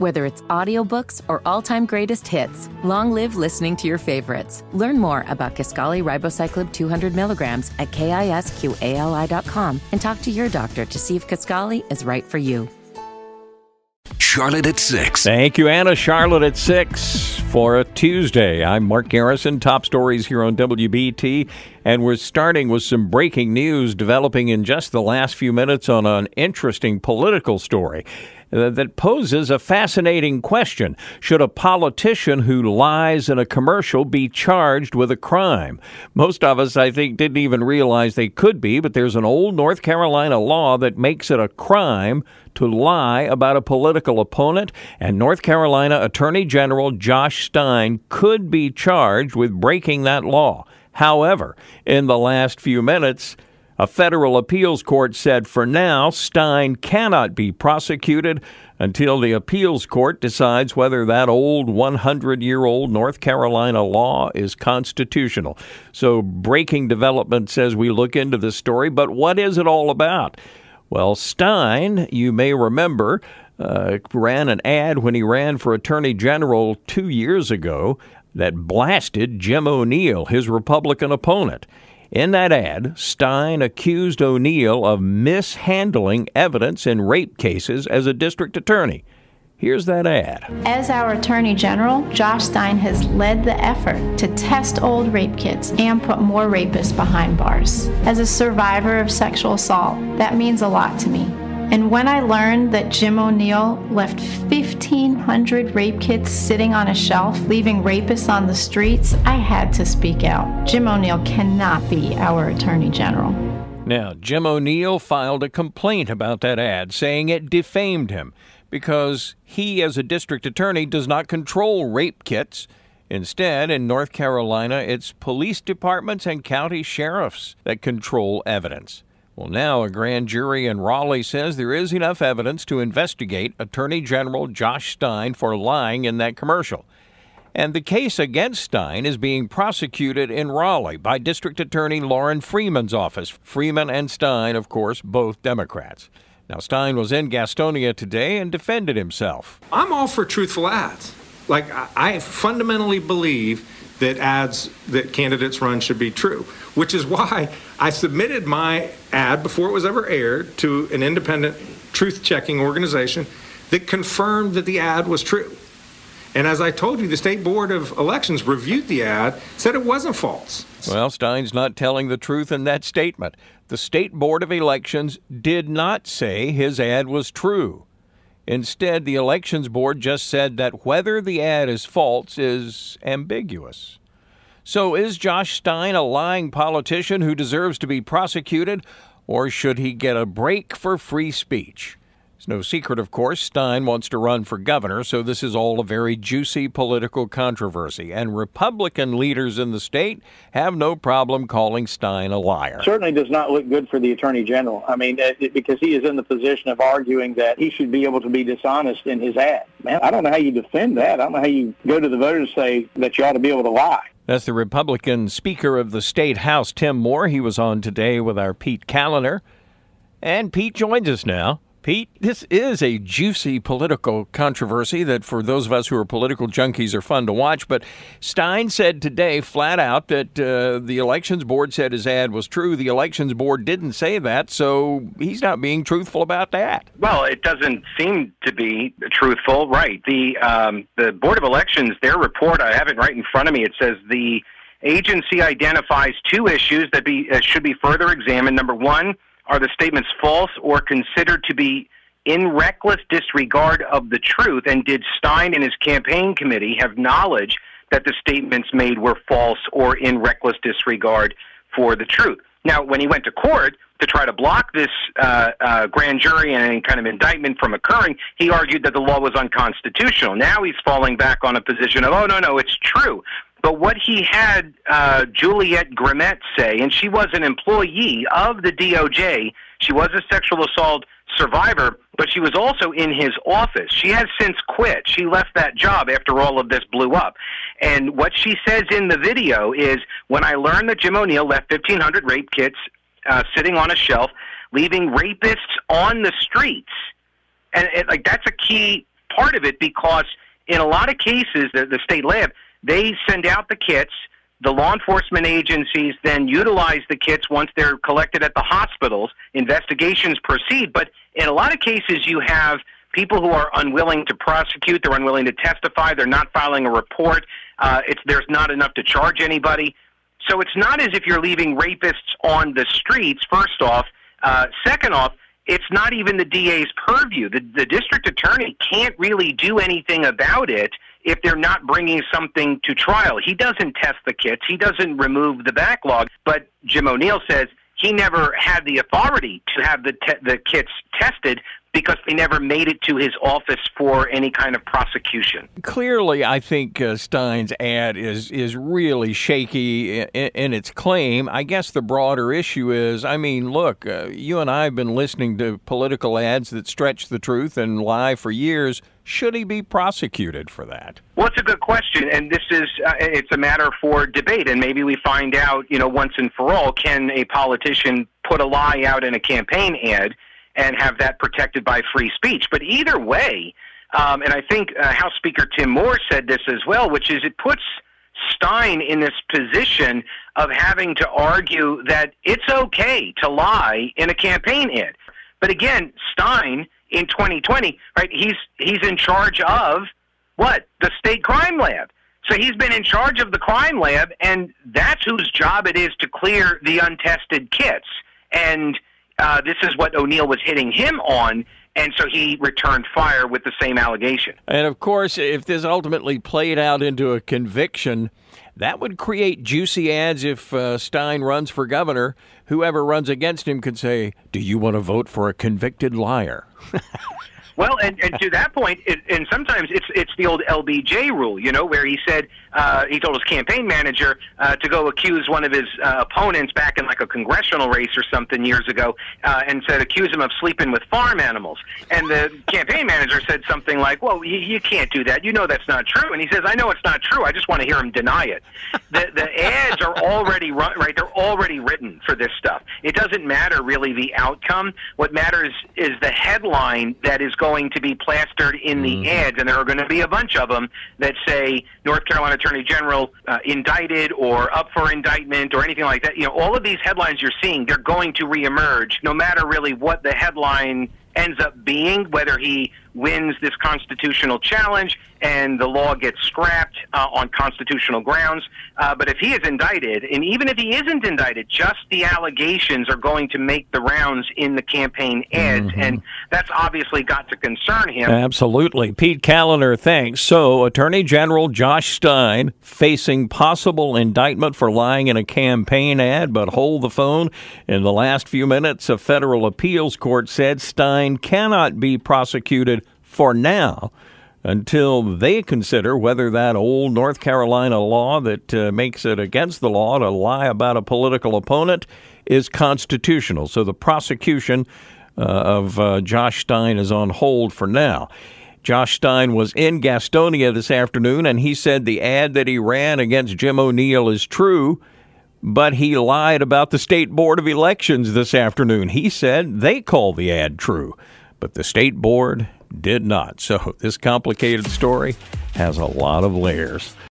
Whether it's audiobooks or all-time greatest hits, long live listening to your favorites. Learn more about Kisqali Ribociclib 200 milligrams at kisqali.com and talk to your doctor to see if Kisqali is right for you. Charlotte at 6. Thank you, Anna. Charlotte at 6 for a Tuesday. I'm Mark Garrison. Top stories here on WBT. And we're starting with some breaking news developing in just the last few minutes on an interesting political story Uh, that poses a fascinating question. Should a politician who lies in a commercial be charged with a crime? Most of us, I think, didn't even realize they could be, but there's an old North Carolina law that makes it a crime to lie about a political opponent, and North Carolina Attorney General Josh Stein could be charged with breaking that law. However, in the last few minutes, a federal appeals court said for now, Stein cannot be prosecuted until the appeals court decides whether that old 100 year old North Carolina law is constitutional. So, breaking development says we look into this story, but what is it all about? Well, Stein, you may remember, uh, ran an ad when he ran for Attorney General two years ago that blasted Jim O'Neill, his Republican opponent. In that ad, Stein accused O'Neill of mishandling evidence in rape cases as a district attorney. Here's that ad. As our Attorney General, Josh Stein has led the effort to test old rape kits and put more rapists behind bars. As a survivor of sexual assault, that means a lot to me. And when I learned that Jim O'Neill left 1,500 rape kits sitting on a shelf, leaving rapists on the streets, I had to speak out. Jim O'Neill cannot be our Attorney General. Now, Jim O'Neill filed a complaint about that ad, saying it defamed him because he, as a district attorney, does not control rape kits. Instead, in North Carolina, it's police departments and county sheriffs that control evidence. Well, now a grand jury in Raleigh says there is enough evidence to investigate Attorney General Josh Stein for lying in that commercial. And the case against Stein is being prosecuted in Raleigh by District Attorney Lorrin Freeman's office. Freeman and Stein, of course, both Democrats. Now, Stein was in Gastonia today and defended himself. I'm all for truthful ads. Like, I fundamentally believe that ads that candidates run should be true, which is why I submitted my ad before it was ever aired to an independent truth checking organization that confirmed that the ad was true. And as I told you, the State Board of Elections reviewed the ad, said it wasn't false. Well, Stein's not telling the truth in that statement. The State Board of Elections did not say his ad was true. Instead, the Elections Board just said that whether the ad is false is ambiguous. So, is Josh Stein a lying politician who deserves to be prosecuted, or should he get a break for free speech? It's no secret, of course, Stein wants to run for governor, so this is all a very juicy political controversy. And Republican leaders in the state have no problem calling Stein a liar. Certainly does not look good for the Attorney General. I mean, because he is in the position of arguing that he should be able to be dishonest in his ad. Man, I don't know how you defend that. I don't know how you go to the voters and say that you ought to be able to lie. That's the Republican Speaker of the State House, Tim Moore. He was on today with our Pete Kaliner. And Pete joins us now. Pete, this is a juicy political controversy that for those of us who are political junkies are fun to watch. But Stein said today flat out that uh, the elections board said his ad was true. The elections board didn't say that, so he's not being truthful about that. Well, it doesn't seem to be truthful, right? The um, the board of elections, their report, I have it right in front of me. It says the agency identifies two issues that be uh, should be further examined. Number one are the statements false or considered to be in reckless disregard of the truth? And did Stein and his campaign committee have knowledge that the statements made were false or in reckless disregard for the truth? Now, when he went to court to try to block this uh, uh, grand jury and any kind of indictment from occurring, he argued that the law was unconstitutional. Now he's falling back on a position of, oh, no, no, it's true. But what he had uh, Juliette Grimmett say, and she was an employee of the DOJ, she was a sexual assault survivor, but she was also in his office. She has since quit. She left that job after all of this blew up. And what she says in the video is when I learned that Jim O'Neill left 1,500 rape kits uh, sitting on a shelf, leaving rapists on the streets, and like that's a key part of it because in a lot of cases, the, the state lab, they send out the kits. The law enforcement agencies then utilize the kits once they're collected at the hospitals. Investigations proceed. But in a lot of cases, you have people who are unwilling to prosecute, they're unwilling to testify, they're not filing a report, uh, it's, there's not enough to charge anybody. So it's not as if you're leaving rapists on the streets, first off. Uh, second off, it's not even the DA's purview. The, the district attorney can't really do anything about it if they're not bringing something to trial. He doesn't test the kits, he doesn't remove the backlog. But Jim O'Neill says he never had the authority to have the, te- the kits tested because they never made it to his office for any kind of prosecution. Clearly, I think uh, Stein's ad is is really shaky in, in, its claim. I guess the broader issue is, I mean, look, uh, you and I have been listening to political ads that stretch the truth and lie for years. Should he be prosecuted for that? Well, it's a good question, and this is uh, it's a matter for debate, and maybe we find out, you know, once and for all, can a politician put a lie out in a campaign ad? And have that protected by free speech. But either way, um, and I think uh, House Speaker Tim Moore said this as well, which is it puts Stein in this position of having to argue that it's okay to lie in a campaign ad. But again, Stein in 2020, right? He's he's in charge of what the state crime lab. So he's been in charge of the crime lab, and that's whose job it is to clear the untested kits. And uh, this is what O'Neill was hitting him on, and so he returned fire with the same allegation. And of course, if this ultimately played out into a conviction, that would create juicy ads if uh, Stein runs for governor. Whoever runs against him could say, Do you want to vote for a convicted liar? Well, and, and to that point, it, and sometimes it's it's the old LBJ rule, you know, where he said uh, he told his campaign manager uh, to go accuse one of his uh, opponents back in like a congressional race or something years ago, uh, and said accuse him of sleeping with farm animals. And the campaign manager said something like, "Well, you, you can't do that. You know that's not true." And he says, "I know it's not true. I just want to hear him deny it." The the ads are already run, right. They're already written for this stuff. It doesn't matter really the outcome. What matters is the headline that is going to be plastered in the mm-hmm. ads, and there are going to be a bunch of them that say North Carolina Attorney General uh, indicted or up for indictment or anything like that. You know, all of these headlines you're seeing, they're going to reemerge, no matter really what the headline ends up being, whether he wins this constitutional challenge and the law gets scrapped uh, on constitutional grounds. Uh, but if he is indicted, and even if he isn't indicted, just the allegations are going to make the rounds in the campaign ads, mm-hmm. and that's obviously got to concern him. Absolutely. Pete Kaliner, thanks. So, Attorney General Josh Stein facing possible indictment for lying in a campaign ad, but hold the phone. In the last few minutes, a federal appeals court said Stein cannot be prosecuted for now until they consider whether that old North Carolina law that uh, makes it against the law to lie about a political opponent is constitutional. So the prosecution uh, of uh, Josh Stein is on hold for now. Josh Stein was in Gastonia this afternoon, and he said the ad that he ran against Jim O'Neill is true, but he lied about the State Board of Elections this afternoon. He said they call the ad true, but the State Board did not. So this complicated story has a lot of layers.